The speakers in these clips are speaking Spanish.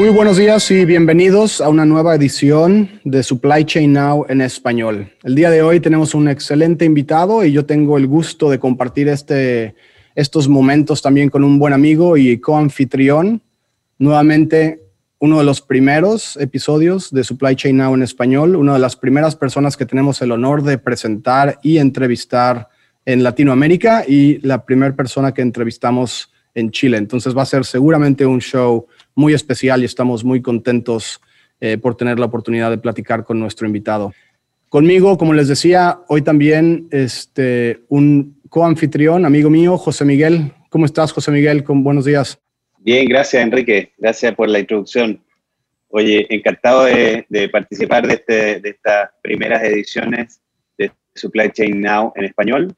Muy buenos días y bienvenidos a una nueva edición de Supply Chain Now en español. El día de hoy tenemos un excelente invitado y yo tengo el gusto de compartir este, estos momentos también con un buen amigo y coanfitrión. Nuevamente, uno de los primeros episodios de Supply Chain Now en español, una de las primeras personas que tenemos el honor de presentar y entrevistar en Latinoamérica y la primera persona que entrevistamos en Chile. Entonces va a ser seguramente un show muy especial y estamos muy contentos eh, por tener la oportunidad de platicar con nuestro invitado. Conmigo, como les decía, hoy también este, un coanfitrión, amigo mío, José Miguel. ¿Cómo estás, José Miguel? Con, buenos días. Bien, gracias, Enrique. Gracias por la introducción. Oye, encantado de, participar de, este, de estas primeras ediciones de Supply Chain Now en español.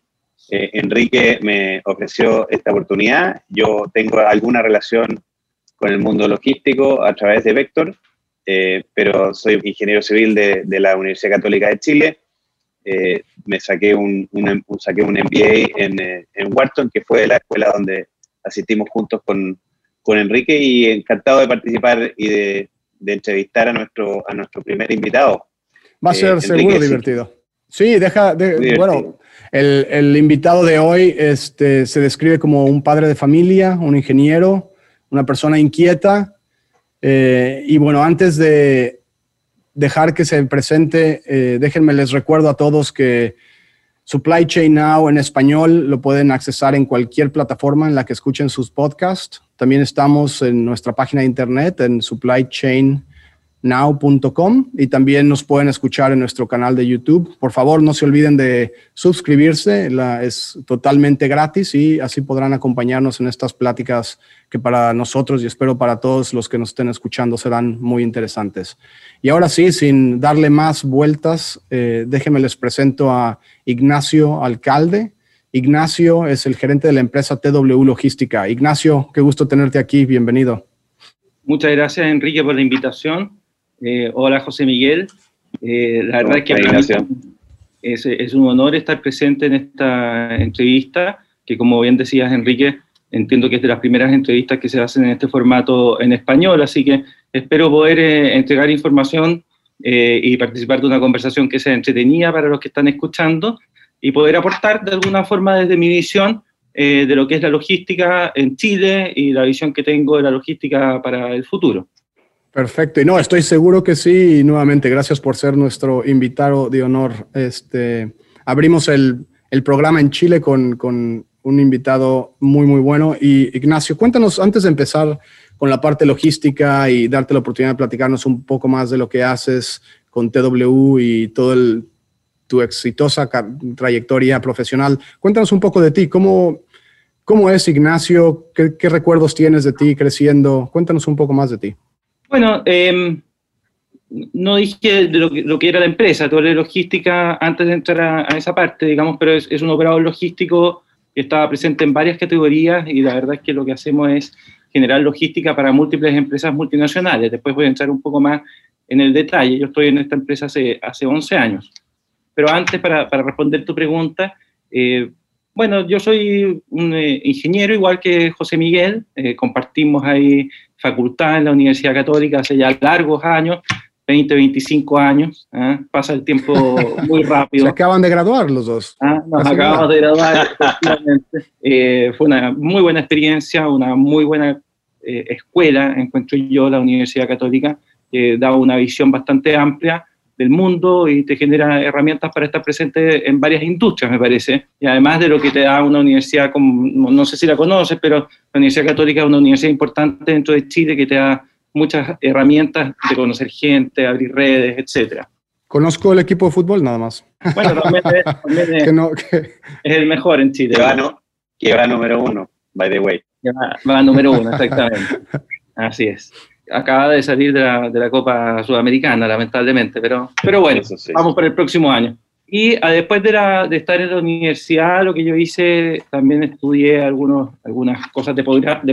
Eh, Enrique me ofreció esta oportunidad. Yo tengo alguna relación con el mundo logístico a través de Vector, eh, pero soy ingeniero civil de, la Universidad Católica de Chile. Eh, me saqué un, un, saqué un MBA en, eh, en, Wharton, que fue la escuela donde asistimos juntos con, con Enrique, y encantado de participar y de, de, entrevistar a nuestro, a nuestro primer invitado. Va a ser seguro divertido. Sí, deja, bueno, el, el, invitado de hoy este, se describe como un padre de familia, un ingeniero, una persona inquieta. Eh, y bueno, antes de dejar que se presente, eh, déjenme les recuerdo a todos que Supply Chain Now en español lo pueden accesar en cualquier plataforma en la que escuchen sus podcasts. También estamos en nuestra página de internet en Supply Chain now.com y también nos pueden escuchar en nuestro canal de YouTube. Por favor, no se olviden de suscribirse, es totalmente gratis y así podrán acompañarnos en estas pláticas que para nosotros y espero para todos los que nos estén escuchando serán muy interesantes. Y ahora sí, sin darle más vueltas, eh, déjenme les presento a Ignacio Alcalde. Ignacio es el gerente de la empresa TW Logística. Ignacio, qué gusto tenerte aquí, bienvenido. Muchas gracias, Enrique, por la invitación. Eh, hola, José Miguel. Eh, la verdad es que es, es, un honor estar presente en esta entrevista, que como bien decías, Enrique, entiendo que es de las primeras entrevistas que se hacen en este formato en español, así que espero poder eh, entregar información y participar de una conversación que sea entretenida para los que están escuchando y poder aportar de alguna forma desde mi visión de lo que es la logística en Chile y la visión que tengo de la logística para el futuro. Perfecto. Y no, estoy seguro que sí. Y nuevamente, gracias por ser nuestro invitado de honor. Este, abrimos el, el programa en Chile con, con, un invitado muy, muy bueno. Y Ignacio, cuéntanos, antes de empezar con la parte logística y darte la oportunidad de platicarnos un poco más de lo que haces con TW y todo tu exitosa trayectoria profesional, cuéntanos un poco de ti. ¿Cómo, cómo es Ignacio? ¿Qué, ¿Qué recuerdos tienes de ti creciendo? Cuéntanos un poco más de ti. Bueno, em, no dije lo que, era la empresa, toda la logística antes de entrar a, esa parte, digamos, pero es, un operador logístico que estaba presente en varias categorías y la verdad es que lo que hacemos es generar logística para múltiples empresas multinacionales. Después voy a entrar un poco más en el detalle. Yo estoy en esta empresa hace, hace 11 años. Pero antes, para, para responder tu pregunta, eh, bueno, yo soy un eh, ingeniero igual que José Miguel, eh, compartimos ahí facultad en la Universidad Católica hace ya largos años, 20, 25 años, ¿eh? pasa el tiempo muy rápido. Se acaban de graduar los dos. ¿Ah? Nos acabamos de graduar, fue una muy buena experiencia, una muy buena escuela, encuentro yo, la Universidad Católica, que da una visión bastante amplia del mundo y te genera herramientas para estar presente en varias industrias, me parece. Y además de lo que te da una universidad, como, no sé si la conoces, pero la Universidad Católica es una universidad importante dentro de Chile que te da muchas herramientas de conocer gente, abrir redes, etcétera. Conozco el equipo de fútbol nada más. Bueno, también, es, es, el mejor en Chile. Que va, número uno, by the way. Va, va número uno, exactamente. Así es acaba de salir de la, de la, Copa Sudamericana, lamentablemente, pero, pero bueno, vamos para el próximo año. Y ah, después de, la, de, estar en la universidad, lo que yo hice, también estudié algunos, algunas cosas de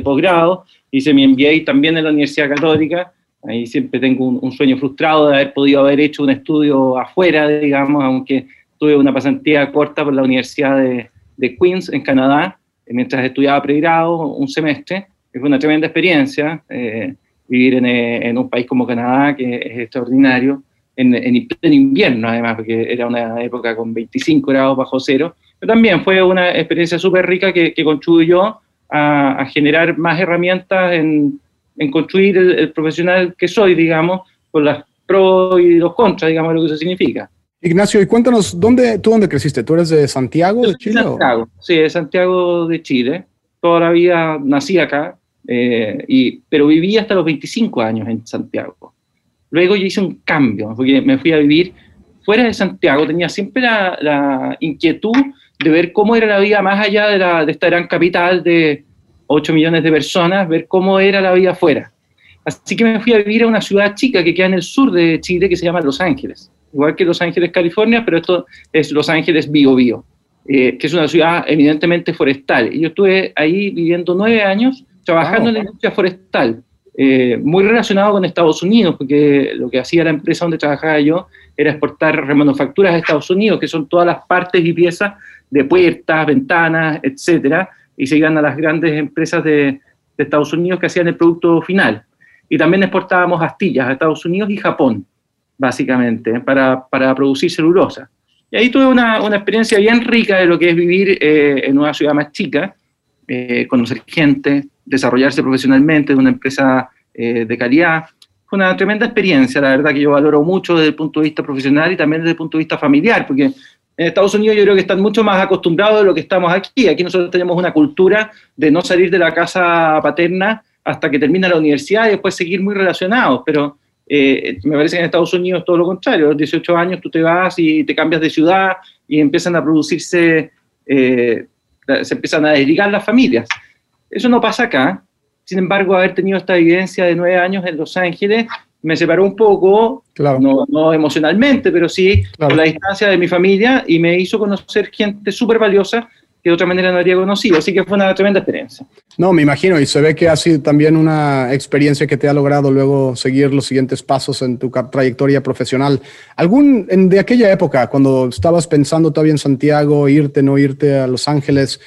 posgrado, hice mi MBA también en la Universidad Católica, ahí siempre tengo un, sueño frustrado de haber podido haber hecho un estudio afuera, digamos, aunque tuve una pasantía corta por la Universidad de, de Queens, en Canadá, mientras estudiaba pregrado, un semestre, fue una tremenda experiencia. Eh, vivir en, un país como Canadá, que es extraordinario, en, en, invierno además, porque era una época con 25 grados bajo cero, pero también fue una experiencia súper rica que, que contribuyó a, generar más herramientas en, en construir el, profesional que soy, digamos, con las pros y los contras, digamos, lo que eso significa. Ignacio, y cuéntanos, ¿dónde, ¿tú dónde creciste? ¿Tú eres de Santiago de Chile? Santiago, sí, de Santiago de Chile. Toda la vida nací acá, eh, y, pero viví hasta los 25 años en Santiago. Luego yo hice un cambio, porque me fui a vivir fuera de Santiago, tenía siempre la, la inquietud de ver cómo era la vida más allá de, la, de esta gran capital de 8 millones de personas, ver cómo era la vida afuera. Así que me fui a vivir a una ciudad chica que queda en el sur de Chile que se llama Los Ángeles. Igual que Los Ángeles, California, pero esto es Los Ángeles Bio Bio, eh, que es una ciudad evidentemente forestal. Y yo estuve ahí viviendo nueve años trabajando en la industria forestal, eh, muy relacionado con Estados Unidos, porque lo que hacía la empresa donde trabajaba yo era exportar remanufacturas a Estados Unidos, que son todas las partes y piezas de puertas, ventanas, etcétera, y se iban a las grandes empresas de, Estados Unidos que hacían el producto final. Y también exportábamos astillas a Estados Unidos y Japón, básicamente, para, para producir celulosa. Y ahí tuve una, una, experiencia bien rica de lo que es vivir eh, en una ciudad más chica, eh, conocer gente, desarrollarse profesionalmente en una empresa eh, de calidad. Fue una tremenda experiencia, la verdad que yo valoro mucho desde el punto de vista profesional y también desde el punto de vista familiar, porque en Estados Unidos yo creo que están mucho más acostumbrados de lo que estamos aquí. Aquí nosotros tenemos una cultura de no salir de la casa paterna hasta que termina la universidad y después seguir muy relacionados, pero eh, me parece que en Estados Unidos todo lo contrario. A los 18 años tú te vas y te cambias de ciudad y empiezan a producirse, eh, se empiezan a desligar las familias. Eso no pasa acá. Sin embargo, haber tenido esta evidencia de nueve años en Los Ángeles me separó un poco, no, emocionalmente, pero sí por la distancia de mi familia y me hizo conocer gente súper valiosa que de otra manera no habría conocido. Así que fue una tremenda experiencia. No, me imagino, y se ve que ha sido también una experiencia que te ha logrado luego seguir los siguientes pasos en tu trayectoria profesional. ¿Algún de aquella época, cuando estabas pensando todavía en Santiago, irte, no irte a Los Ángeles?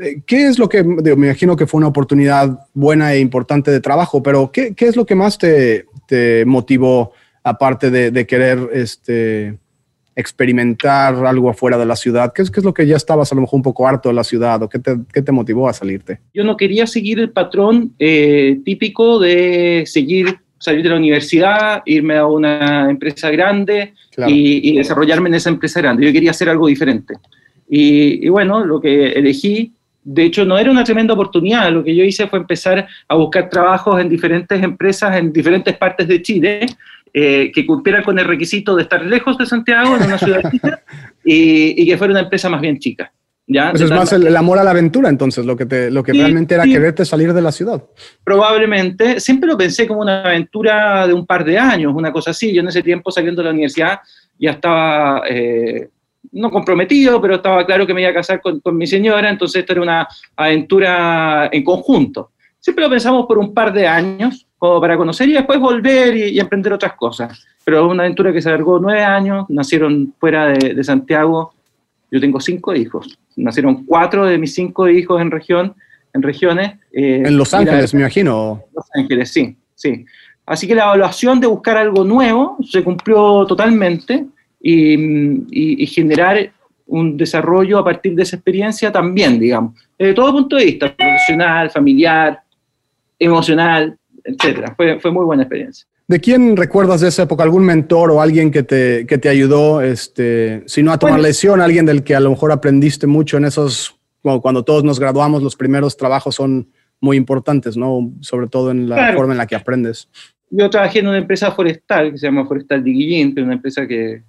Eh, ¿Qué es lo que, me imagino que fue una oportunidad buena e importante de trabajo, pero ¿qué, qué es lo que más te, te motivó, aparte de, querer este, experimentar algo afuera de la ciudad? ¿Qué es, ¿Qué es lo que ya estabas a lo mejor un poco harto de la ciudad o qué te, qué te motivó a salirte? Yo no quería seguir el patrón eh, típico de seguir, salir de la universidad, irme a una empresa grande y, desarrollarme en esa empresa grande. Yo quería hacer algo diferente. Y, y bueno, lo que elegí de hecho, no era una tremenda oportunidad. Lo que yo hice fue empezar a buscar trabajos en diferentes empresas en diferentes partes de Chile eh, que cumplieran con el requisito de estar lejos de Santiago, en una ciudad chica, y, que fuera una empresa más bien chica. ¿ya? Pues es más el, amor a la aventura, entonces, lo que, te, lo que realmente era quererte salir de la ciudad. Probablemente. Siempre lo pensé como una aventura de un par de años, una cosa así. Yo en ese tiempo, saliendo de la universidad, ya estaba... Eh, no comprometido, pero estaba claro que me iba a casar con, mi señora, entonces esto era una aventura en conjunto. Siempre lo pensamos por un par de años, como para conocer y después volver y, emprender otras cosas. Pero es una aventura que se alargó nueve años, nacieron fuera de, Santiago, yo tengo cinco hijos, nacieron cuatro de mis cinco hijos en región, en regiones. Eh, en Los Ángeles, me imagino. Los Ángeles, sí, sí. Así que la evaluación de buscar algo nuevo se cumplió totalmente y, generar un desarrollo a partir de esa experiencia también, digamos, desde todo punto de vista, profesional, familiar, emocional, etcétera. Fue, fue muy buena experiencia. ¿De quién recuerdas de esa época? ¿Algún mentor o alguien que te, que te ayudó, este, si no a tomar lesión, alguien del que a lo mejor aprendiste mucho en esos, cuando todos nos graduamos, los primeros trabajos son muy importantes, ¿no? Sobre todo en la forma en la que aprendes. Yo trabajé en una empresa forestal que se llama Forestal de Guillín, que es una empresa que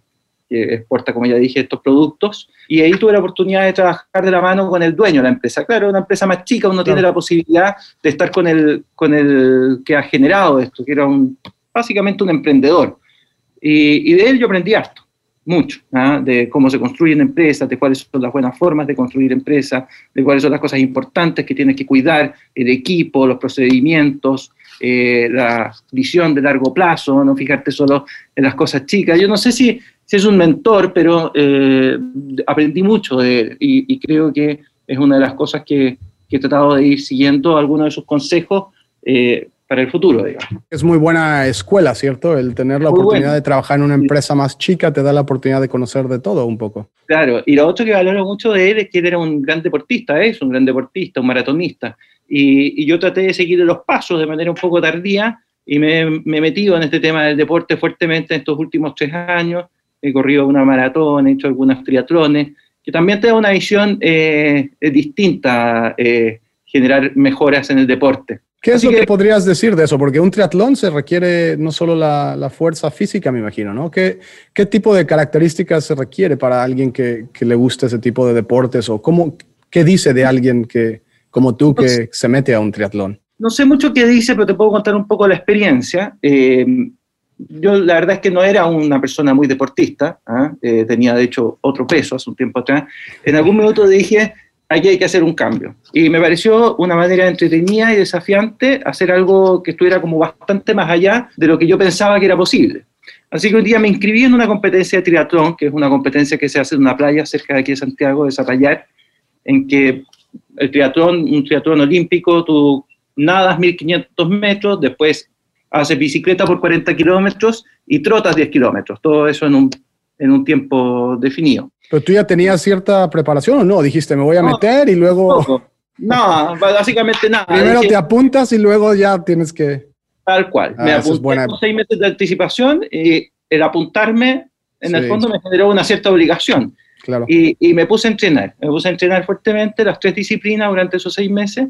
que exporta, como ya dije, estos productos. Y ahí tuve la oportunidad de trabajar de la mano con el dueño de la empresa. Claro, una empresa más chica, uno tiene la posibilidad de estar con el, con el que ha generado esto, que era un, básicamente un emprendedor. Y, de él yo aprendí harto, mucho, ¿ah? de cómo se construyen empresas, de cuáles son las buenas formas de construir empresas, de cuáles son las cosas importantes que tienes que cuidar, el equipo, los procedimientos, eh, la visión de largo plazo, no fijarte solo en las cosas chicas. Yo no sé si es un mentor, pero eh, aprendí mucho de él y, creo que es una de las cosas que, he tratado de ir siguiendo, algunos de sus consejos, eh, para el futuro, digamos. Es muy buena escuela, ¿cierto? El tener la oportunidad de trabajar en una empresa más chica te da la oportunidad de conocer de todo un poco. Claro, y lo otro que valoro mucho de él es que él era un gran deportista, es un gran deportista, un maratonista, y, yo traté de seguir los pasos de manera un poco tardía y me, me, he metido en este tema del deporte fuertemente en estos últimos tres años, he corrido una maratón, he hecho algunas triatlones, que también te da una visión eh, distinta, eh, generar mejoras en el deporte. ¿Qué es lo que, podrías decir de eso? Porque un triatlón se requiere no solo la, fuerza física, me imagino, ¿no? ¿Qué, ¿Qué, tipo de características se requiere para alguien que, que, le guste ese tipo de deportes? ¿O cómo, qué dice de alguien que, como tú que se mete a un triatlón? No sé mucho qué dice, pero te puedo contar un poco la experiencia. Eh, yo la verdad es que no era una persona muy deportista, ¿ah? eh, tenía de hecho otro peso hace un tiempo atrás. En algún momento dije, aquí hay que hacer un cambio. Y me pareció una manera entretenida y desafiante hacer algo que estuviera como bastante más allá de lo que yo pensaba que era posible. Así que un día me inscribí en una competencia de triatlón, que es una competencia que se hace en una playa cerca de aquí de Santiago, de Zapallar, en que el triatlón, un triatlón olímpico, tú nadas 1500 metros, después haces bicicleta por 40 kilómetros y trotas 10 kilómetros, todo eso en un, en un tiempo definido. Pero tú ya tenías cierta preparación o no? Dijiste, me voy a meter y luego... No, básicamente nada. Primero te apuntas y luego ya tienes que... Tal cual. me ah, apunté con seis meses de anticipación y el apuntarme, en el fondo, me generó una cierta obligación. Claro. Y, y, me puse a entrenar. Me puse a entrenar fuertemente las tres disciplinas durante esos seis meses.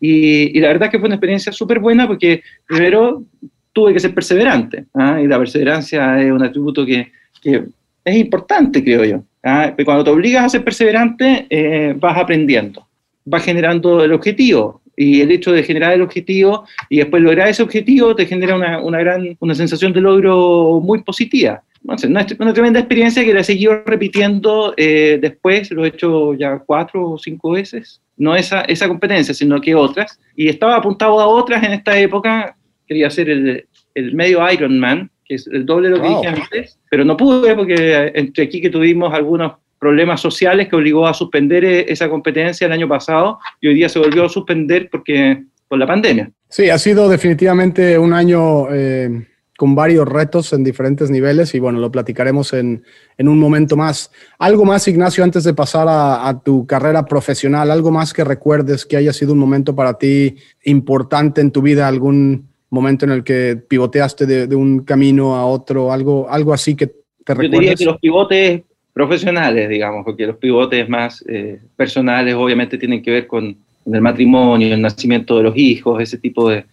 Y, la verdad es que fue una experiencia súper buena porque primero tuve que ser perseverante. ¿ah? Y la perseverancia es un atributo que, es importante, creo yo. ¿ah? Cuando te obligas a ser perseverante, eh, vas aprendiendo, vas generando el objetivo. Y el hecho de generar el objetivo y después lograr ese objetivo te genera una gran, una sensación de logro muy positiva. Una, una tremenda experiencia que la he seguido repitiendo eh, después, lo he hecho ya cuatro o cinco veces. No esa, esa competencia, sino que otras. Y estaba apuntado a otras en esta época. Quería hacer el, el medio Ironman, que es el doble de lo que dije antes, pero no pude porque entre aquí que tuvimos algunos problemas sociales que obligó a suspender eh, esa competencia el año pasado y hoy día se volvió a suspender porque por la pandemia. Sí, ha sido definitivamente un año eh, con varios retos en diferentes niveles y bueno, lo platicaremos en, en, un momento más. Algo más, Ignacio, antes de pasar a, a, tu carrera profesional, algo más que recuerdes que haya sido un momento para ti importante en tu vida, algún momento en el que pivoteaste de, un camino a otro, algo, algo así que te recuerdes? Yo diría que los pivotes profesionales, digamos, porque los pivotes más eh, personales obviamente tienen que ver con, el matrimonio, el nacimiento de los hijos, ese tipo de,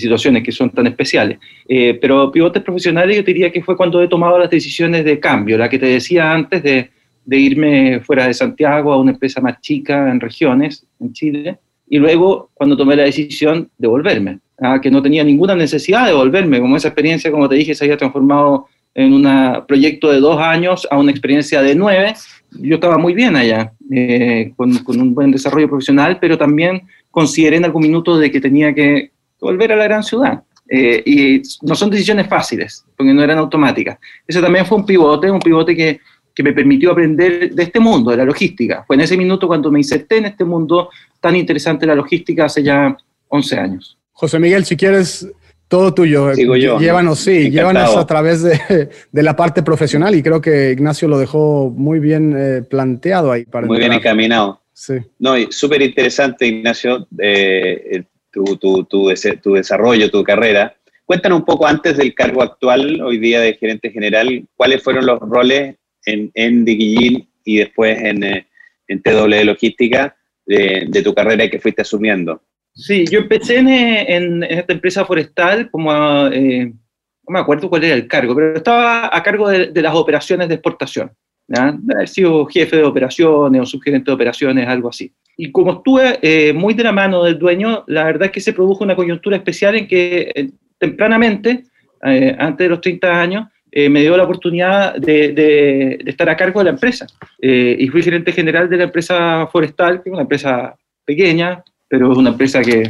situaciones que son tan especiales. Eh, pero pivotes profesionales yo diría que fue cuando he tomado las decisiones de cambio, la que te decía antes de, de irme fuera de Santiago a una empresa más chica en regiones, en Chile, y luego cuando tomé la decisión de volverme que no tenía ninguna necesidad de volverme, como esa experiencia, como te dije, se había transformado en un proyecto de dos años a una experiencia de nueve. Yo estaba muy bien allá, eh, con, con, un buen desarrollo profesional, pero también consideré en algún minuto de que tenía que volver a la gran ciudad. Eh, y no son decisiones fáciles, porque no eran automáticas. Eso también fue un pivote, un pivote que, que me permitió aprender de este mundo, de la logística. Fue en ese minuto cuando me inserté en este mundo tan interesante la logística hace ya 11 años. José Miguel, si quieres, todo tuyo. Sigo yo. Llévanos, sí, llévanos a través de, la parte profesional y creo que Ignacio lo dejó muy bien eh, planteado ahí. Para muy bien encaminado. Sí. No, súper interesante, Ignacio, eh, tu, tu, tu, tu, desarrollo, tu carrera. Cuéntanos un poco antes del cargo actual, hoy día de gerente general, cuáles fueron los roles en, en Digigil y después en, eh, en TW Logística de, de tu carrera que fuiste asumiendo. Sí, yo empecé en, esta empresa forestal como, eh, no me acuerdo cuál era el cargo, pero estaba a cargo de, las operaciones de exportación. ¿ya? De haber sido jefe de operaciones o subgerente de operaciones, algo así. Y como estuve eh, muy de la mano del dueño, la verdad es que se produjo una coyuntura especial en que eh, tempranamente, antes de los 30 años, me dio la oportunidad de, de, estar a cargo de la empresa. y fui gerente general de la empresa forestal, que es una empresa pequeña, pero es una empresa que,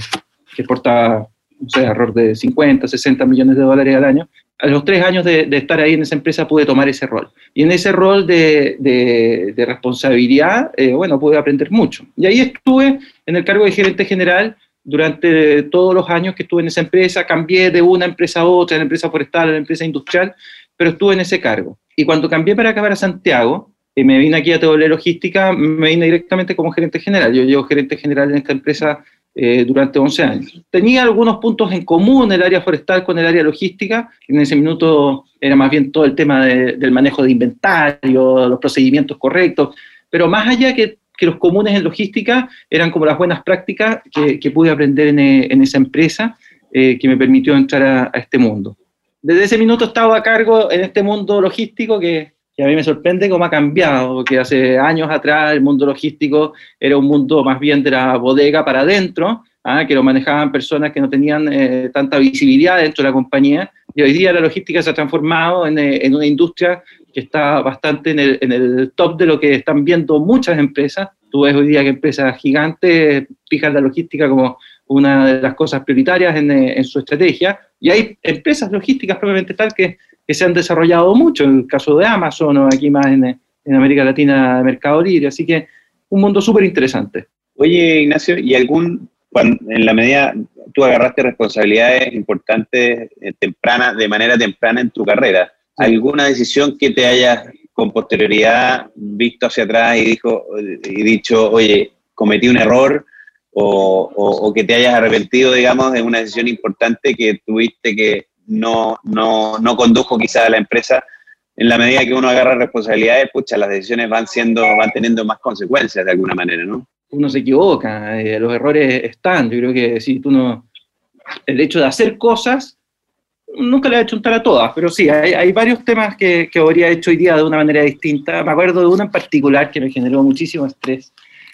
que exporta, no sé, error de 50, 60 millones de dólares al año. A los tres años de, estar ahí en esa empresa pude tomar ese rol. Y en ese rol de, de, responsabilidad, eh, bueno, pude aprender mucho. Y ahí estuve en el cargo de gerente general durante todos los años que estuve en esa empresa, cambié de una empresa a otra, de la empresa forestal a la empresa industrial, pero estuve en ese cargo. Y cuando cambié para acá, para Santiago, y me vine aquí a TW Logística, me vine directamente como gerente general. Yo llevo gerente general en esta empresa eh, durante 11 años. Tenía algunos puntos en común el área forestal con el área logística. En ese minuto era más bien todo el tema del manejo de inventario, los procedimientos correctos, pero más allá que, que los comunes en logística, eran como las buenas prácticas que, que pude aprender en, en esa empresa eh, que me permitió entrar a, a este mundo. Desde ese minuto estaba a cargo en este mundo logístico que, que a mí me sorprende cómo ha cambiado, porque hace años atrás el mundo logístico era un mundo más bien de la bodega para adentro, ¿ah? que lo manejaban personas que no tenían eh, tanta visibilidad dentro de la compañía, y hoy día la logística se ha transformado en, eh, en una industria que está bastante en el, en el, top de lo que están viendo muchas empresas. Tú ves hoy día que empresas gigantes fijan la logística como una de las cosas prioritarias en, eh, en su estrategia, y hay empresas logísticas probablemente tal que que se han desarrollado mucho, en el caso de Amazon o aquí más en, en América Latina de Mercado Libre, así que un mundo súper interesante. Oye, Ignacio, ¿y algún, en la medida, tú agarraste responsabilidades importantes eh, temprana, de manera temprana en tu carrera, alguna decisión que te hayas con posterioridad visto hacia atrás y, dijo, y dicho, oye, cometí un error, o, o, o, que te hayas arrepentido, digamos, de una decisión importante que tuviste que no, no, no condujo quizá a la empresa. En la medida que uno agarra responsabilidades, pucha, las decisiones van siendo, van teniendo más consecuencias de alguna manera, ¿no? Uno se equivoca, eh, los errores están. Yo creo que si tú no. El hecho de hacer cosas, nunca le he hecho un a todas, pero sí, hay, hay varios temas que, que, habría hecho hoy día de una manera distinta. Me acuerdo de uno en particular que me generó muchísimo estrés.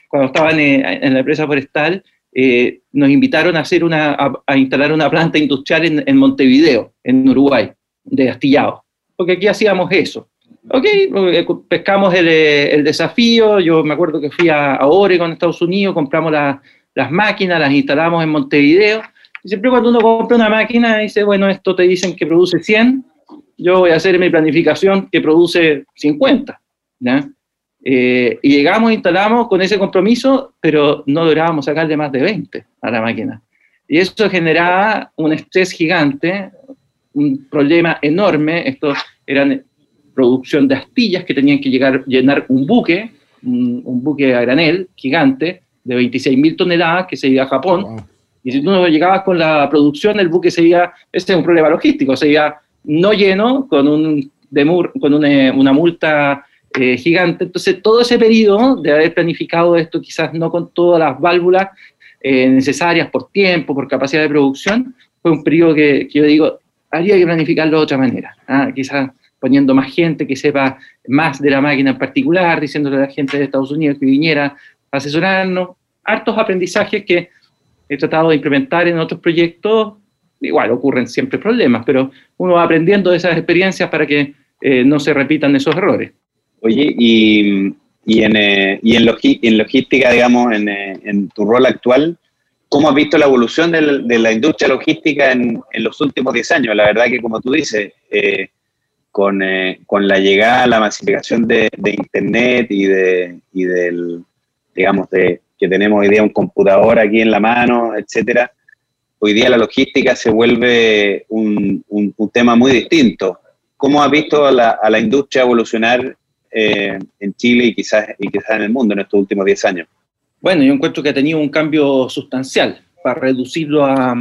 Cuando estaba en, en la empresa forestal, eh, nos invitaron a, hacer una, a, a, instalar una planta industrial en, en, Montevideo, en Uruguay, de astillado, porque aquí hacíamos eso. Ok, eh, pescamos el, eh, el desafío, yo me acuerdo que fui a, a Oregon, Estados Unidos, compramos la, las máquinas, las instalamos en Montevideo, y siempre cuando uno compra una máquina, dice, bueno, esto te dicen que produce 100, yo voy a hacer mi planificación que produce 50, ¿ya? Eh, y llegamos, instalamos con ese compromiso, pero no lográbamos sacarle más de 20 a la máquina. Y eso generaba un estrés gigante, un problema enorme. Esto eran producción de astillas que tenían que llegar, llenar un buque, un, un buque a granel gigante de 26.000 toneladas que se iba a Japón. Wow. Y si tú no llegabas con la producción, el buque se iba, este es un problema logístico, se iba no lleno, con, un, demur, con una, una multa eh, gigante. Entonces, todo ese periodo de haber planificado esto, quizás no con todas las válvulas eh, necesarias por tiempo, por capacidad de producción, fue un periodo que, que yo digo, habría que planificarlo de otra manera. ¿ah? Quizás poniendo más gente que sepa más de la máquina en particular, diciéndole a la gente de Estados Unidos que viniera a asesorarnos. Hartos aprendizajes que he tratado de implementar en otros proyectos. Igual ocurren siempre problemas, pero uno va aprendiendo de esas experiencias para que eh, no se repitan esos errores. Oye, y, y, en, eh, y en, logi en, logística, digamos, en, eh, en, tu rol actual, ¿cómo has visto la evolución de la, de la industria logística en, los últimos 10 años? La verdad que, como tú dices, eh, con, con, la llegada, la masificación de, de Internet y, de, y del, digamos, de que tenemos hoy día un computador aquí en la mano, etcétera, hoy día la logística se vuelve un, un, un tema muy distinto. ¿Cómo has visto a la, a la industria evolucionar eh, en Chile y quizás, y quizás en el mundo en estos últimos 10 años? Bueno, yo encuentro que ha tenido un cambio sustancial. Para reducirlo a,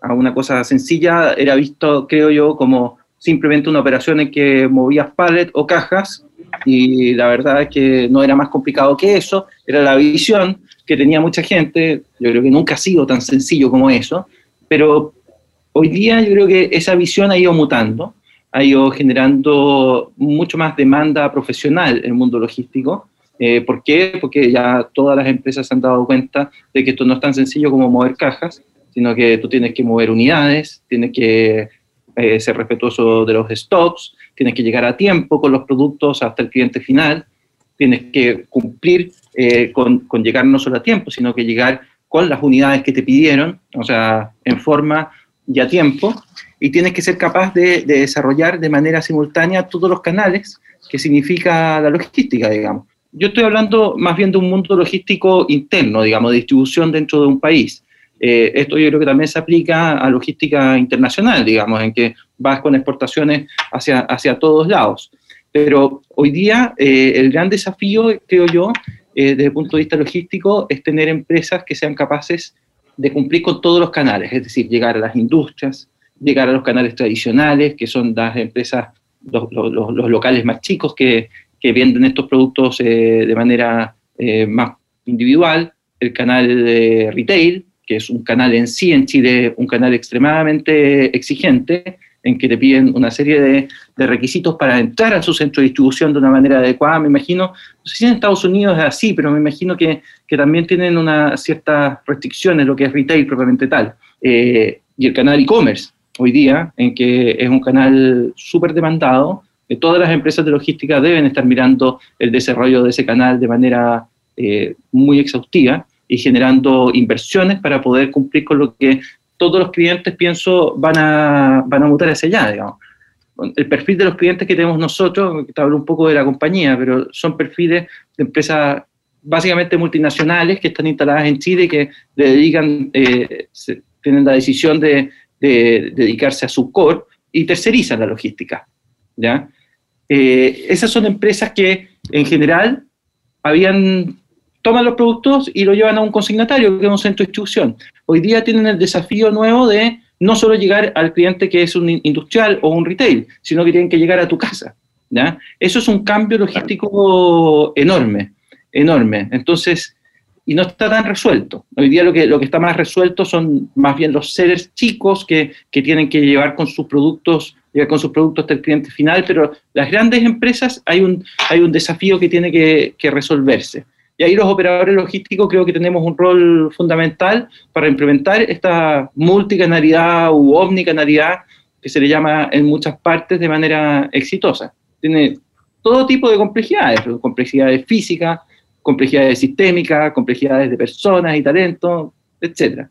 a, una cosa sencilla, era visto, creo yo, como simplemente una operación en que movías pallet o cajas y la verdad es que no era más complicado que eso, era la visión que tenía mucha gente, yo creo que nunca ha sido tan sencillo como eso, pero hoy día yo creo que esa visión ha ido mutando ha ido generando mucho más demanda profesional en el mundo logístico. Eh, ¿Por qué? Porque ya todas las empresas se han dado cuenta de que esto no es tan sencillo como mover cajas, sino que tú tienes que mover unidades, tienes que eh, ser respetuoso de los stocks, tienes que llegar a tiempo con los productos hasta el cliente final, tienes que cumplir eh, con, con llegar no solo a tiempo, sino que llegar con las unidades que te pidieron, o sea, en forma y a tiempo, y tienes que ser capaz de, de, desarrollar de manera simultánea todos los canales que significa la logística, digamos. Yo estoy hablando más bien de un mundo logístico interno, digamos, de distribución dentro de un país. Eh, esto yo creo que también se aplica a logística internacional, digamos, en que vas con exportaciones hacia, hacia todos lados. Pero hoy día eh, el gran desafío, creo yo, desde el punto de vista logístico, es tener empresas que sean capaces de cumplir con todos los canales, es decir, llegar a las industrias, llegar a los canales tradicionales, que son las empresas, los, locales más chicos que, que venden estos productos eh, de manera eh, más individual, el canal de retail, que es un canal en sí en Chile, un canal extremadamente exigente, en que te piden una serie de, de, requisitos para entrar a su centro de distribución de una manera adecuada. Me imagino, no sé si en Estados Unidos es así, pero me imagino que, que también tienen ciertas restricciones, lo que es retail propiamente tal. Eh, y el canal e-commerce, hoy día, en que es un canal súper demandado, que todas las empresas de logística deben estar mirando el desarrollo de ese canal de manera eh, muy exhaustiva y generando inversiones para poder cumplir con lo que todos los clientes, pienso, van a, van a mutar hacia allá, digamos. El perfil de los clientes que tenemos nosotros, te hablo un poco de la compañía, pero son perfiles de empresas básicamente multinacionales que están instaladas en Chile que dedican, eh, tienen la decisión de, dedicarse a su core y tercerizan la logística. ¿ya? Eh, esas son empresas que en general habían toman los productos y lo llevan a un consignatario, que es un centro de distribución. Hoy día tienen el desafío nuevo de no solo llegar al cliente que es un industrial o un retail, sino que tienen que llegar a tu casa. ¿ya? Eso es un cambio logístico enorme, enorme. Entonces, y no está tan resuelto. Hoy día lo que, lo que está más resuelto son más bien los seres chicos que, que tienen que llevar con sus productos llegar con sus productos hasta el cliente final, pero las grandes empresas hay un, hay un desafío que tiene que, que resolverse. Y ahí los operadores logísticos creo que tenemos un rol fundamental para implementar esta multicanalidad u omnicanalidad que se le llama en muchas partes de manera exitosa. Tiene todo tipo de complejidades, complejidades físicas, complejidades sistémicas, complejidades de personas y talentos, etc.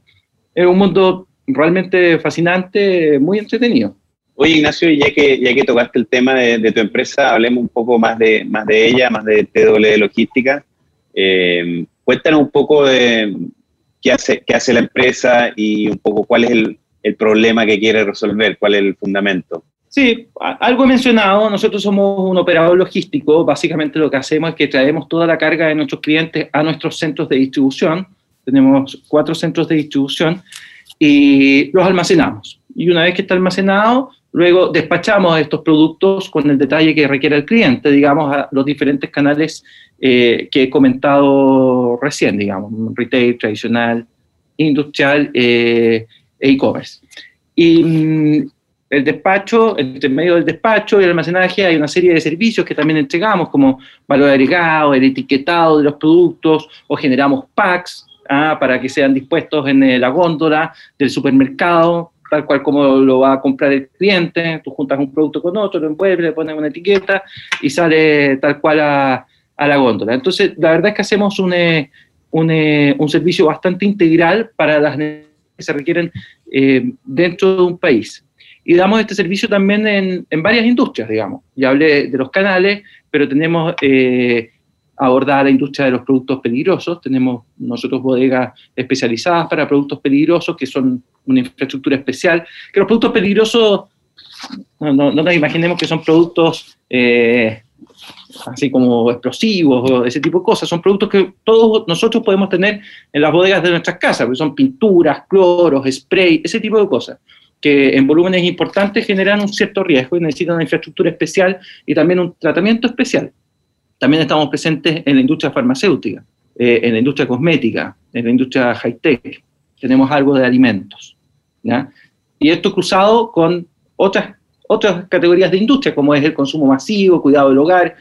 Es un mundo realmente fascinante, muy entretenido. Oye, Ignacio, ya que, ya que tocaste el tema de, tu empresa, hablemos un poco más de, más de ella, más de TW Logística. Eh, cuéntanos un poco de qué hace, qué hace la empresa y un poco cuál es el, el problema que quiere resolver, cuál es el fundamento. Sí, algo he mencionado, nosotros somos un operador logístico, básicamente lo que hacemos es que traemos toda la carga de nuestros clientes a nuestros centros de distribución, tenemos cuatro centros de distribución y los almacenamos. Y una vez que está almacenado, luego despachamos estos productos con el detalle que requiere el cliente, digamos, a los diferentes canales eh, que he comentado recién, digamos, retail, tradicional, industrial eh, e-commerce. Y mm, el despacho, entre medio del despacho y el almacenaje hay una serie de servicios que también entregamos, como valor agregado, el etiquetado de los productos, o generamos packs ah, para que sean dispuestos en eh, la góndola del supermercado, tal cual como lo va a comprar el cliente. Tú juntas un producto con otro, lo envuelves, le pones una etiqueta y sale tal cual a, a la góndola. Entonces, la verdad es que hacemos un, eh, un, eh, un servicio bastante integral para las que se requieren dentro de un país. Y damos este servicio también en, varias industrias, digamos. Ya hablé de los canales, pero tenemos eh, abordada la industria de los productos peligrosos. Tenemos nosotros bodegas especializadas para productos peligrosos, que son una infraestructura especial. Que los productos peligrosos, no nos imaginemos que son productos eh, así como explosivos o ese tipo de cosas. Son productos que todos nosotros podemos tener en las bodegas de nuestras casas, porque son pinturas, cloros, spray, ese tipo de cosas, que en volúmenes importantes generan un cierto riesgo y necesitan una infraestructura especial y también un tratamiento especial. También estamos presentes en la industria farmacéutica, eh, en la industria cosmética, en la industria high-tech. Tenemos algo de alimentos. ¿ya? Y esto cruzado con otras otras categorías de industria, como es el consumo masivo, cuidado del hogar,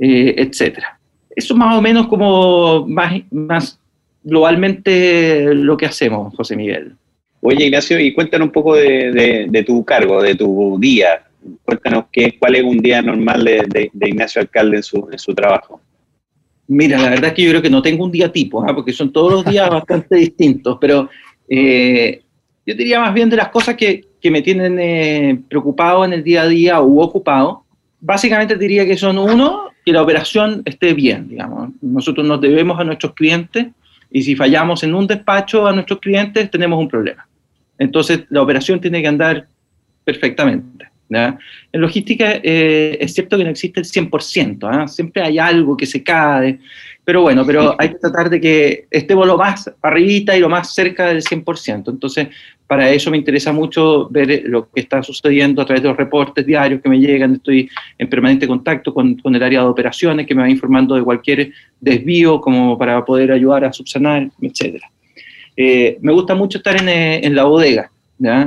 eh, etcétera. Eso es más o menos como más, más globalmente lo que hacemos, José Miguel. Oye, Ignacio, y cuéntanos un poco de, tu cargo, de tu día. Cuéntanos qué, cuál es un día normal de, Ignacio Alcalde en su, trabajo. Mira, la verdad es que yo creo que no tengo un día tipo, ¿eh? porque son todos los días bastante distintos, pero eh, yo diría más bien de las cosas que, me tienen eh, preocupado en el día a día o ocupado. Básicamente diría que son uno, que la operación esté bien, digamos. Nosotros nos debemos a nuestros clientes Y si fallamos en un despacho a nuestros clientes, tenemos un problema. Entonces, la operación tiene que andar perfectamente. En logística eh, es cierto que no existe el 100%, ¿ah? siempre hay algo que se cae, pero bueno, pero hay que tratar de que estemos lo más arribita y lo más cerca del 100%. Entonces, para eso me interesa mucho ver lo que está sucediendo a través de los reportes diarios que me llegan. Estoy en permanente contacto con, el área de operaciones que me va informando de cualquier desvío como para poder ayudar a subsanar, etc. Eh, me gusta mucho estar en, eh, la bodega,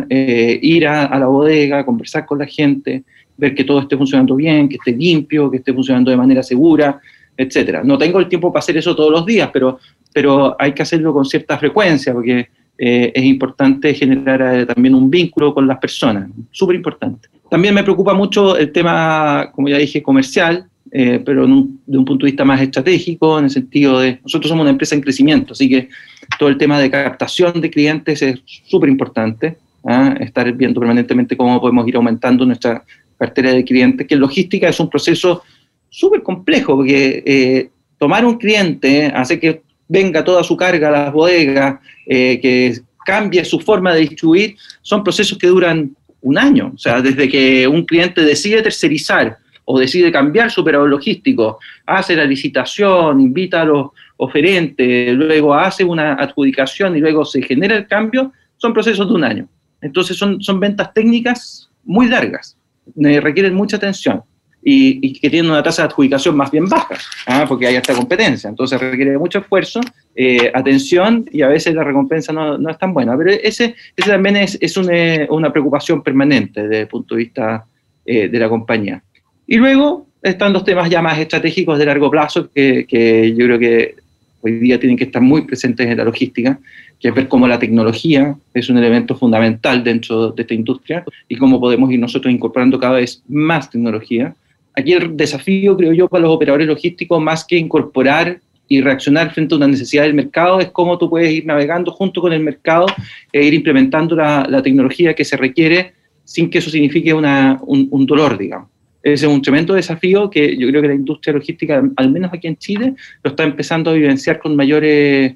eh, ir a, la bodega, conversar con la gente, ver que todo esté funcionando bien, que esté limpio, que esté funcionando de manera segura, etcétera. No tengo el tiempo para hacer eso todos los días, pero, pero hay que hacerlo con cierta frecuencia, porque eh, es importante generar eh, también un vínculo con las personas, súper importante. También me preocupa mucho el tema, como ya dije, comercial, eh, pero de un punto de vista más estratégico, en el sentido de, nosotros somos una empresa en crecimiento, así que todo el tema de captación de clientes es súper importante, ¿ah? estar viendo permanentemente cómo podemos ir aumentando nuestra cartera de clientes, que en logística es un proceso súper complejo, porque eh, tomar un cliente, hace que venga toda su carga a las bodegas, eh, que cambie su forma de distribuir, son procesos que duran un año. O sea, desde que un cliente decide tercerizar o decide cambiar su operador logístico, hace la licitación, invita a los oferentes, luego hace una adjudicación y luego se genera el cambio, son procesos de un año. Entonces son, son ventas técnicas muy largas, requieren mucha atención y, que tienen una tasa de adjudicación más bien baja, ¿ah? porque hay esta competencia. Entonces requiere mucho esfuerzo, eh, atención y a veces la recompensa no, no, es tan buena. Pero ese, ese también es, es una, una, preocupación permanente desde el punto de vista eh, de la compañía. Y luego están los temas ya más estratégicos de largo plazo que, que yo creo que hoy día tienen que estar muy presentes en la logística, que es ver cómo la tecnología es un elemento fundamental dentro de esta industria y cómo podemos ir nosotros incorporando cada vez más tecnología Aquí el desafío, creo yo, para los operadores logísticos, más que incorporar y reaccionar frente a una necesidad del mercado, es cómo tú puedes ir navegando junto con el mercado e ir implementando la, tecnología que se requiere sin que eso signifique una, un, dolor, digamos. Ese es un tremendo desafío que yo creo que la industria logística, al menos aquí en Chile, lo está empezando a vivenciar con mayores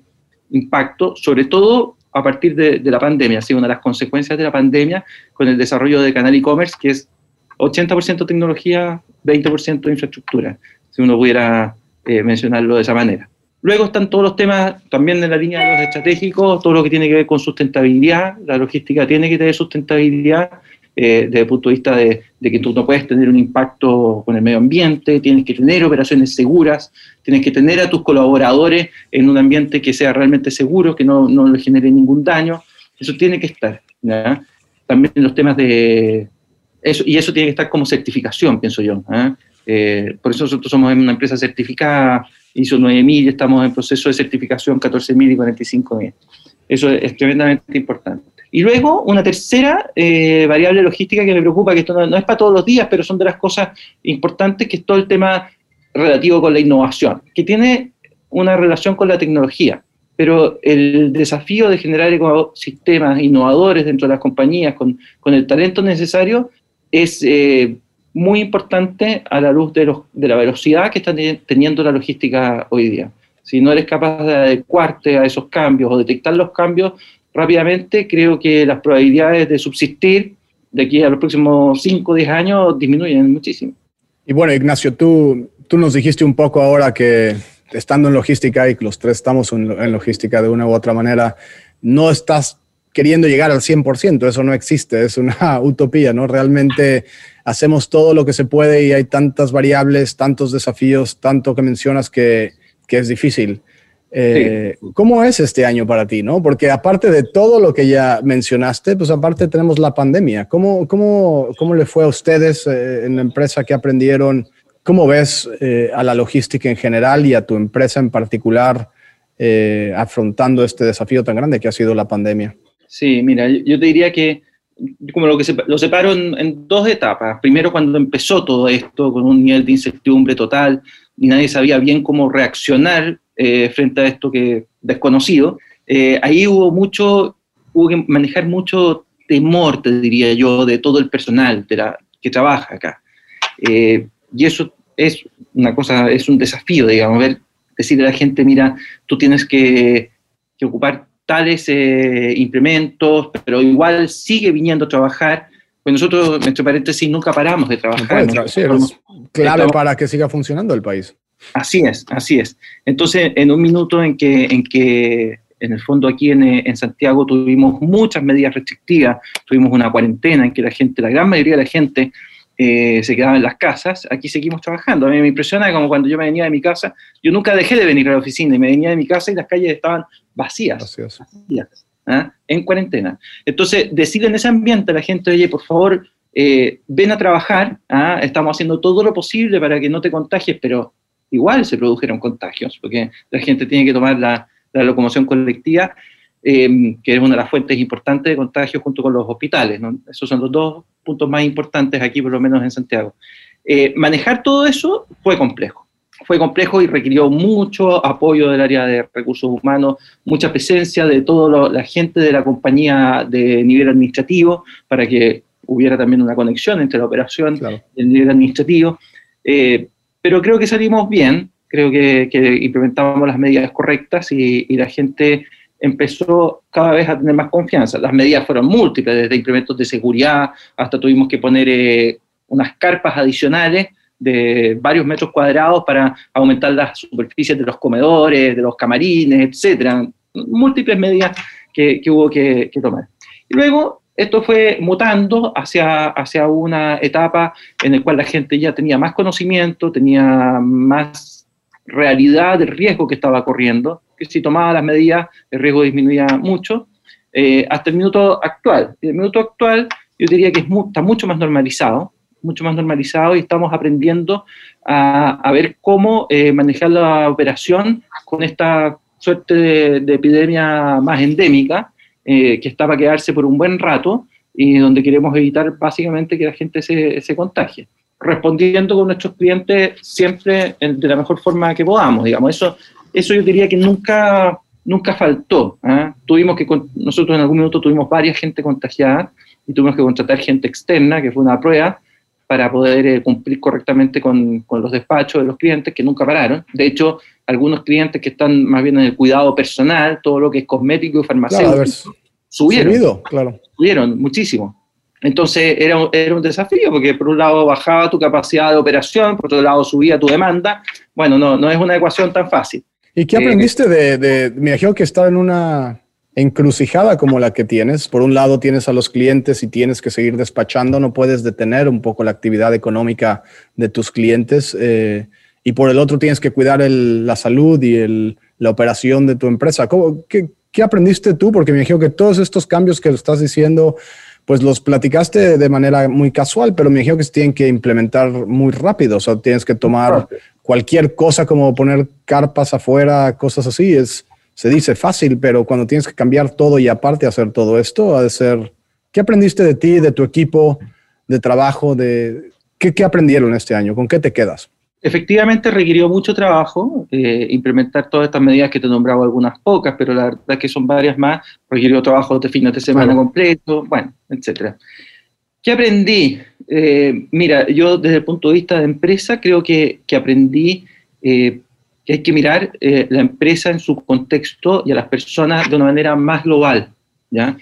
impacto, sobre todo a partir de, de la pandemia. Ha sido una de las consecuencias de la pandemia con el desarrollo de canal e-commerce, que es 80% tecnología, 20% de infraestructura, si uno pudiera eh, mencionarlo de esa manera. Luego están todos los temas también en la línea de los estratégicos, todo lo que tiene que ver con sustentabilidad. La logística tiene que tener sustentabilidad eh, desde el punto de vista de, que tú no puedes tener un impacto con el medio ambiente, tienes que tener operaciones seguras, tienes que tener a tus colaboradores en un ambiente que sea realmente seguro, que no, no le genere ningún daño. Eso tiene que estar. También los temas de, y eso tiene que estar como certificación, pienso yo. ¿eh? Eh, por eso nosotros somos una empresa certificada, ISO 9000 y estamos en proceso de certificación 14000 y 45000. Eso es, tremendamente importante. Y luego, una tercera eh, variable logística que me preocupa, que esto no, no, es para todos los días, pero son de las cosas importantes, que es todo el tema relativo con la innovación, que tiene una relación con la tecnología. Pero el desafío de generar sistemas innovadores dentro de las compañías con, con el talento necesario es eh, muy importante a la luz de, los, de, la velocidad que está teniendo la logística hoy día. Si no eres capaz de adecuarte a esos cambios o detectar los cambios rápidamente, creo que las probabilidades de subsistir de aquí a los próximos 5 o 10 años disminuyen muchísimo. Y bueno, Ignacio, tú, tú nos dijiste un poco ahora que estando en logística y los tres estamos en, logística de una u otra manera, no estás queriendo llegar al 100%, eso no existe, es una utopía, ¿no? Realmente hacemos todo lo que se puede y hay tantas variables, tantos desafíos, tanto que mencionas que, que es difícil. Eh, sí. ¿Cómo es este año para ti, no? Porque aparte de todo lo que ya mencionaste, pues aparte tenemos la pandemia. ¿Cómo, cómo, cómo le fue a ustedes eh, en la empresa que aprendieron? ¿Cómo ves eh, a la logística en general y a tu empresa en particular eh, afrontando este desafío tan grande que ha sido la pandemia? Sí, mira, yo te diría que como lo que se, lo separo en, dos etapas. Primero, cuando empezó todo esto, con un nivel de incertidumbre total, y nadie sabía bien cómo reaccionar eh, frente a esto que desconocido, eh, ahí hubo mucho, hubo que manejar mucho temor, te diría yo, de todo el personal que trabaja acá. Eh, y eso es una cosa, es un desafío, digamos, ver, decirle a la gente, mira, tú tienes que que ocupar tales eh, implementos, pero igual sigue viniendo a trabajar. Pues nosotros, entre paréntesis, nunca paramos de trabajar. sí, es clave para que siga funcionando el país. Así es, así es. Entonces, en un minuto en que, en que en el fondo aquí en, en, Santiago tuvimos muchas medidas restrictivas, tuvimos una cuarentena en que la gente, la gran mayoría de la gente eh, se quedaba en las casas, aquí seguimos trabajando. A mí me impresiona como cuando yo me venía de mi casa, yo nunca dejé de venir a la oficina y me venía de mi casa y las calles estaban vacías, vacías ¿ah? en cuarentena. Entonces, decirle en ese ambiente a la gente, oye, por favor, eh, ven a trabajar, ¿ah? estamos haciendo todo lo posible para que no te contagies, pero igual se produjeron contagios, porque la gente tiene que tomar la, la locomoción colectiva, eh, que es una de las fuentes importantes de contagio junto con los hospitales. Esos son los dos puntos más importantes aquí, por lo menos en Santiago. Eh, manejar todo eso fue complejo. Fue complejo y requirió mucho apoyo del área de recursos humanos, mucha presencia de toda la gente de la compañía de nivel administrativo para que hubiera también una conexión entre la operación y el nivel administrativo. Eh, pero creo que salimos bien, creo que, implementamos las medidas correctas y, la gente empezó cada vez a tener más confianza. Las medidas fueron múltiples, desde implementos de seguridad hasta tuvimos que poner eh, unas carpas adicionales de varios metros cuadrados para aumentar las superficies de los comedores, de los camarines, etcétera. Múltiples medidas que, hubo que, que, tomar. Y luego esto fue mutando hacia, hacia una etapa en la cual la gente ya tenía más conocimiento, tenía más realidad del riesgo que estaba corriendo, que si tomaba las medidas el riesgo disminuía mucho, eh, hasta el minuto actual. Y el minuto actual yo diría que está mucho más normalizado, mucho más normalizado y estamos aprendiendo a, ver cómo eh, manejar la operación con esta suerte de, epidemia más endémica, eh, que está para quedarse por un buen rato y donde queremos evitar básicamente que la gente se, se contagie respondiendo con nuestros clientes siempre de la mejor forma que podamos, digamos. Eso, eso yo diría que nunca, nunca faltó. ¿ah? Tuvimos que, nosotros en algún minuto tuvimos varias gente contagiada y tuvimos que contratar gente externa, que fue una prueba, para poder eh, cumplir correctamente con, con, los despachos de los clientes que nunca pararon. De hecho, algunos clientes que están más bien en el cuidado personal, todo lo que es cosmético y farmacéutico, subieron. claro. Subieron muchísimo. Entonces era, era un desafío, porque por un lado bajaba tu capacidad de operación, por otro lado subía tu demanda. Bueno, no, no es una ecuación tan fácil. ¿Y qué aprendiste de, de, me imagino que estar en una encrucijada como la que tienes? Por un lado tienes a los clientes y tienes que seguir despachando, no puedes detener un poco la actividad económica de tus clientes. Eh, y por el otro tienes que cuidar el, la salud y el, la operación de tu empresa. ¿Cómo, qué, qué, aprendiste tú? Porque me imagino que todos estos cambios que estás diciendo pues los platicaste de manera muy casual, pero me dijeron que se tienen que implementar muy rápido. O sea, tienes que tomar cualquier cosa como poner carpas afuera, cosas así. Es, se dice fácil, pero cuando tienes que cambiar todo y aparte hacer todo esto, ha de ser... ¿Qué aprendiste de ti, de tu equipo, de trabajo? De, ¿qué, ¿Qué aprendieron este año? ¿Con qué te quedas? Efectivamente requirió mucho trabajo eh, implementar todas estas medidas que te he nombrado algunas pocas, pero la verdad que son varias más, requirió trabajo de fines de semana completo, bueno, etc. ¿Qué aprendí? Eh, mira, yo desde el punto de vista de empresa creo que, aprendí eh, que hay que mirar la empresa en su contexto y a las personas de una manera más global, ¿ya?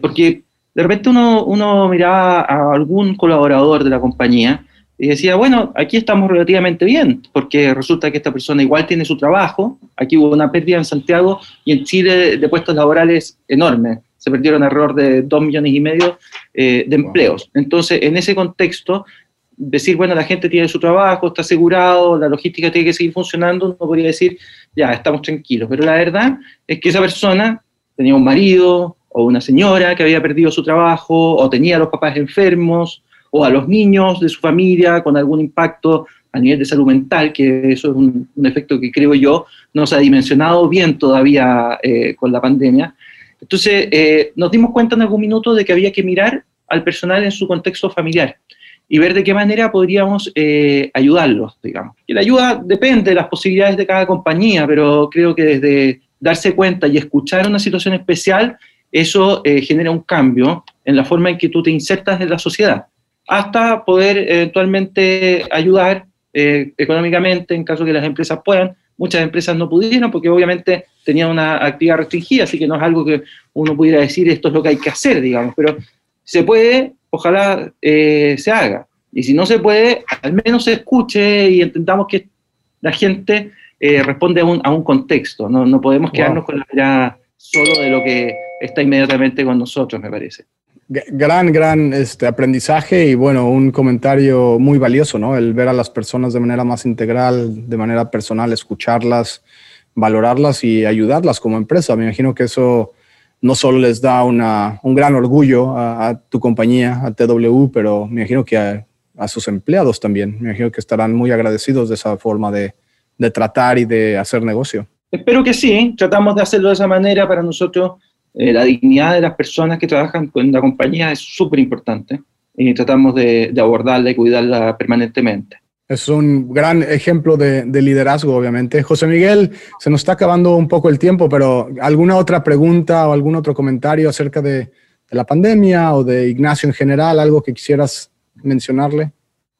porque de repente uno, uno miraba a algún colaborador de la compañía y decía, bueno, aquí estamos relativamente bien, porque resulta que esta persona igual tiene su trabajo, aquí hubo una pérdida en Santiago y en Chile de puestos laborales enormes, se perdieron alrededor de dos millones y medio eh, de empleos. Entonces, en ese contexto, decir, bueno, la gente tiene su trabajo, está asegurado, la logística tiene que seguir funcionando, uno podría decir, ya, estamos tranquilos, pero la verdad es que esa persona tenía un marido o una señora que había perdido su trabajo o tenía a los papás enfermos o a los niños de su familia con algún impacto a nivel de salud mental, que eso es un, efecto que creo yo no se ha dimensionado bien todavía eh, con la pandemia. Entonces, eh, nos dimos cuenta en algún minuto de que había que mirar al personal en su contexto familiar y ver de qué manera podríamos eh, ayudarlos, digamos. Y la ayuda depende de las posibilidades de cada compañía, pero creo que desde darse cuenta y escuchar una situación especial, eso genera un cambio en la forma en que tú te insertas en la sociedad hasta poder eventualmente ayudar eh, económicamente en caso que las empresas puedan muchas empresas no pudieron porque obviamente tenían una actividad restringida, así que no es algo que uno pudiera decir esto es lo que hay que hacer, digamos, pero se puede, ojalá eh, se haga. Y si no se puede, al menos se escuche y entendamos que la gente eh, responde a un, a un, contexto. No, no podemos quedarnos con la mirada solo de lo que está inmediatamente con nosotros, me parece. Gran, gran este, aprendizaje y bueno, un comentario muy valioso, ¿no? El ver a las personas de manera más integral, de manera personal, escucharlas, valorarlas y ayudarlas como empresa. Me imagino que eso no solo les da una, un gran orgullo a, tu compañía, a TW, pero me imagino que a, a, sus empleados también. Me imagino que estarán muy agradecidos de esa forma de, de tratar y de hacer negocio. Espero que sí, tratamos de hacerlo de esa manera. Para nosotros, eh, la dignidad de las personas que trabajan con la compañía es súper importante y tratamos de, de, abordarla y cuidarla permanentemente. Es un gran ejemplo de, de, liderazgo, obviamente. José Miguel, se nos está acabando un poco el tiempo, pero ¿alguna otra pregunta o algún otro comentario acerca de, de la pandemia o de Ignacio en general? ¿Algo que quisieras mencionarle?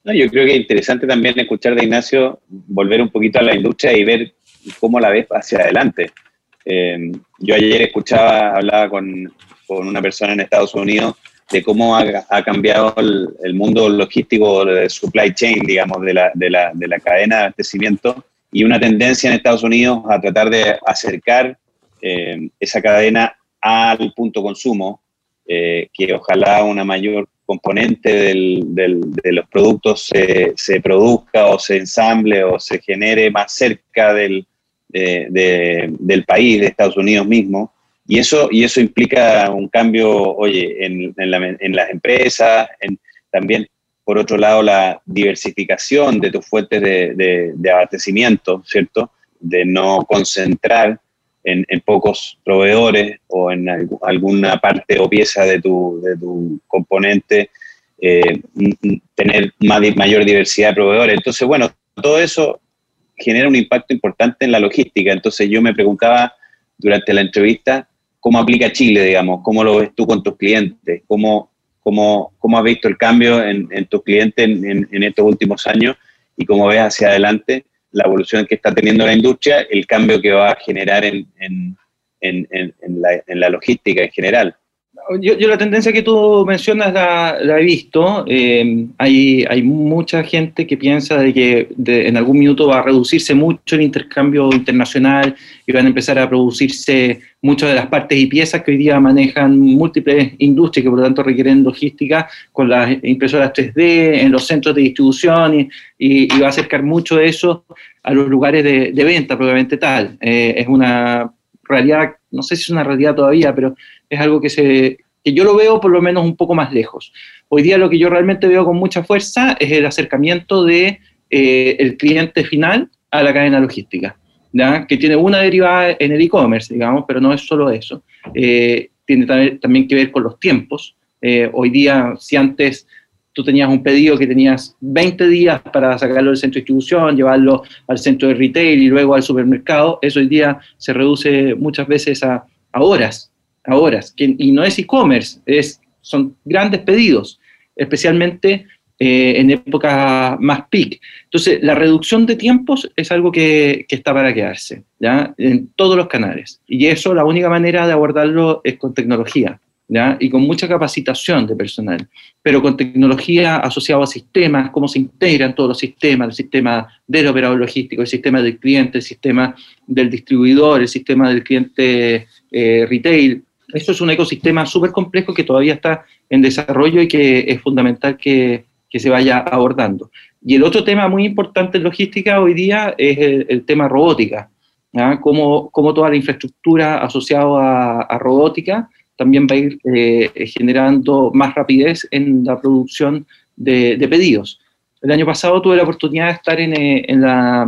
No, yo creo que es interesante también escuchar de Ignacio volver un poquito a la industria y ver cómo la ves hacia adelante. Eh, yo ayer escuchaba, hablaba con, con, una persona en Estados Unidos de cómo ha, cambiado el, mundo logístico de supply chain, digamos, de la, de, la, de la, cadena de abastecimiento. Y una tendencia en Estados Unidos a tratar de acercar eh, esa cadena al punto consumo, eh, que ojalá una mayor componente de los productos se, se, produzca o se ensamble o se genere más cerca del, de, de, del país, de Estados Unidos mismo, y eso, y eso implica un cambio, oye, en, en, la, en las empresas, en, también, por otro lado, la diversificación de tus fuentes de, de abastecimiento, ¿cierto? De no concentrar en, en, pocos proveedores o en alguna parte o pieza de tu, de tu componente, eh, tener más, mayor diversidad de proveedores. Entonces, bueno, todo eso genera un impacto importante en la logística. Entonces yo me preguntaba durante la entrevista cómo aplica Chile, digamos, cómo lo ves tú con tus clientes, cómo, cómo, cómo has visto el cambio en, tus clientes en, estos últimos años y cómo ves hacia adelante la evolución que está teniendo la industria, el cambio que va a generar en, en la logística en general. Yo, yo, la tendencia que tú mencionas la, he visto. Eh, hay, hay, mucha gente que piensa de que de, en algún minuto va a reducirse mucho el intercambio internacional y van a empezar a producirse muchas de las partes y piezas que hoy día manejan múltiples industrias que por lo tanto requieren logística con las impresoras 3D en los centros de distribución y, y, va a acercar mucho eso a los lugares de, de venta, probablemente tal. Eh, es una realidad, no sé si es una realidad todavía, pero es algo que, se, que yo lo veo por lo menos un poco más lejos. Hoy día lo que yo realmente veo con mucha fuerza es el acercamiento de eh, el cliente final a la cadena logística, ¿ya? que tiene una derivada en el e-commerce, digamos, pero no es solo eso. Eh, tiene también, que ver con los tiempos. Eh, hoy día, si antes tú tenías un pedido que tenías 20 días para sacarlo del centro de distribución, llevarlo al centro de retail y luego al supermercado, eso hoy día se reduce muchas veces a, a horas, a horas, que, y no es e-commerce, es, son grandes pedidos, especialmente eh, en épocas más peak. Entonces, la reducción de tiempos es algo que, que, está para quedarse, ¿ya? En todos los canales. Y eso, la única manera de abordarlo es con tecnología, ¿ya? Y con mucha capacitación de personal, pero con tecnología asociada a sistemas, cómo se integran todos los sistemas, el sistema del operador logístico, el sistema del cliente, el sistema del distribuidor, el sistema del cliente eh, retail, eso es un ecosistema súper complejo que todavía está en desarrollo y que es fundamental que, que, se vaya abordando. Y el otro tema muy importante en logística hoy día es el, tema robótica, ¿ya? Cómo, toda la infraestructura asociada a, a robótica también va a ir eh, generando más rapidez en la producción de, de, pedidos. El año pasado tuve la oportunidad de estar en, eh, en, la,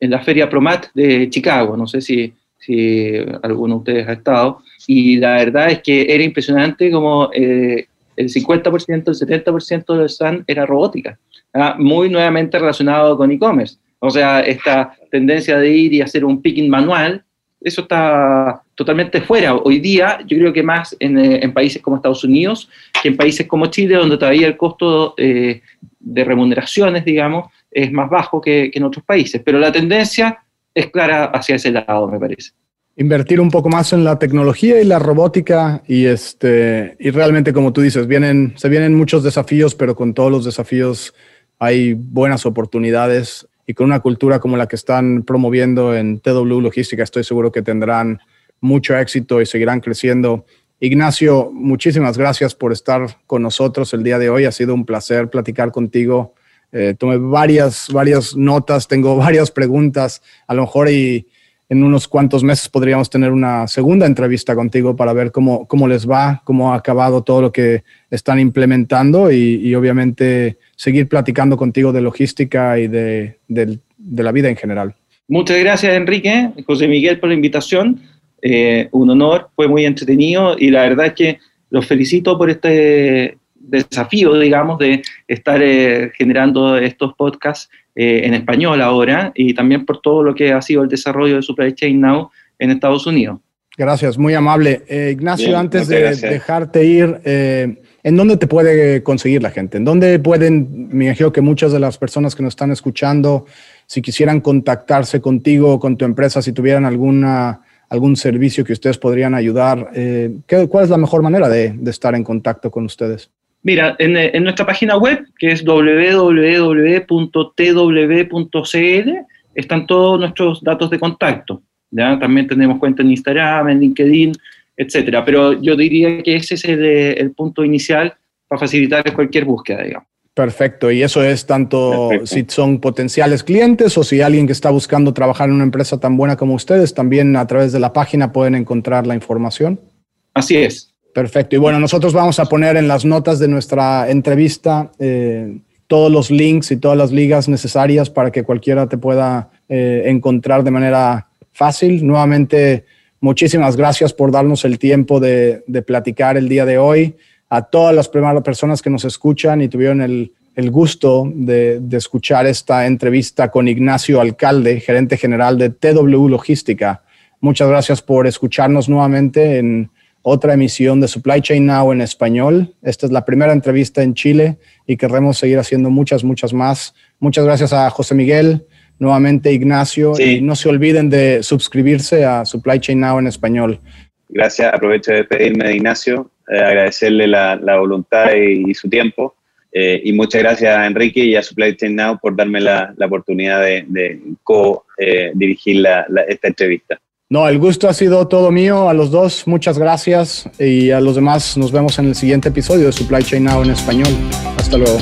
en la feria Promat de Chicago, no sé si, si alguno de ustedes ha estado, y la verdad es que era impresionante como eh, el 50%, el 70% del stand era robótica, ¿ah? muy nuevamente relacionado con e-commerce. O sea, esta tendencia de ir y hacer un picking manual, eso está totalmente fuera. Hoy día, yo creo que más en, eh, países como Estados Unidos que en países como Chile, donde todavía el costo eh, de remuneraciones, digamos, es más bajo que, que, en otros países. Pero la tendencia es clara hacia ese lado, me parece. Invertir un poco más en la tecnología y la robótica y este y realmente como tú dices, vienen se vienen muchos desafíos, pero con todos los desafíos hay buenas oportunidades y con una cultura como la que están promoviendo en TW Logística, estoy seguro que tendrán mucho éxito y seguirán creciendo. Ignacio, muchísimas gracias por estar con nosotros el día de hoy. Ha sido un placer platicar contigo. Eh, tomé varias, varias notas, tengo varias preguntas. A lo mejor y en unos cuantos meses podríamos tener una segunda entrevista contigo para ver cómo, cómo les va, cómo ha acabado todo lo que están implementando y, obviamente seguir platicando contigo de logística y de, de la vida en general. Muchas gracias, Enrique, José Miguel, por la invitación. Eh, un honor, fue muy entretenido y la verdad que los felicito por este desafío, digamos, de estar eh, generando estos podcasts eh, en español ahora y también por todo lo que ha sido el desarrollo de Supply Chain Now en Estados Unidos. Gracias, muy amable. Ignacio, antes de dejarte ir, ¿en dónde te puede conseguir la gente? ¿En dónde pueden, me imagino que muchas de las personas que nos están escuchando, si quisieran contactarse contigo, con tu empresa, si tuvieran alguna algún servicio que ustedes podrían ayudar. Eh, ¿Cuál es la mejor manera de, estar en contacto con ustedes? Mira, en, nuestra página web, que es www.tw.cl, están todos nuestros datos de contacto. ¿ya? También tenemos cuenta en Instagram, en LinkedIn, etcétera. Pero yo diría que ese es el, el punto inicial para facilitar cualquier búsqueda, digamos. Perfecto, y eso es tanto si son potenciales clientes o si alguien que está buscando trabajar en una empresa tan buena como ustedes, también a través de la página pueden encontrar la información. Así es. Perfecto, y bueno, nosotros vamos a poner en las notas de nuestra entrevista eh, todos los links y todas las ligas necesarias para que cualquiera te pueda eh, encontrar de manera fácil. Nuevamente, muchísimas gracias por darnos el tiempo de, de platicar el día de hoy a todas las primeras personas que nos escuchan y tuvieron el, gusto de, escuchar esta entrevista con Ignacio Alcalde, gerente general de TW Logística. Muchas gracias por escucharnos nuevamente en otra emisión de Supply Chain Now en español. Esta es la primera entrevista en Chile y queremos seguir haciendo muchas, muchas más. Muchas gracias a José Miguel, nuevamente Ignacio, y no se olviden de suscribirse a Supply Chain Now en español. Gracias, aprovecho de pedirme de Ignacio eh, agradecerle la, voluntad y, su tiempo. Eh, y muchas gracias a Enrique y a Supply Chain Now por darme la, oportunidad de, co-dirigir eh, esta entrevista. No, el gusto ha sido todo mío. A los dos, muchas gracias. Y a los demás, nos vemos en el siguiente episodio de Supply Chain Now en español. Hasta luego.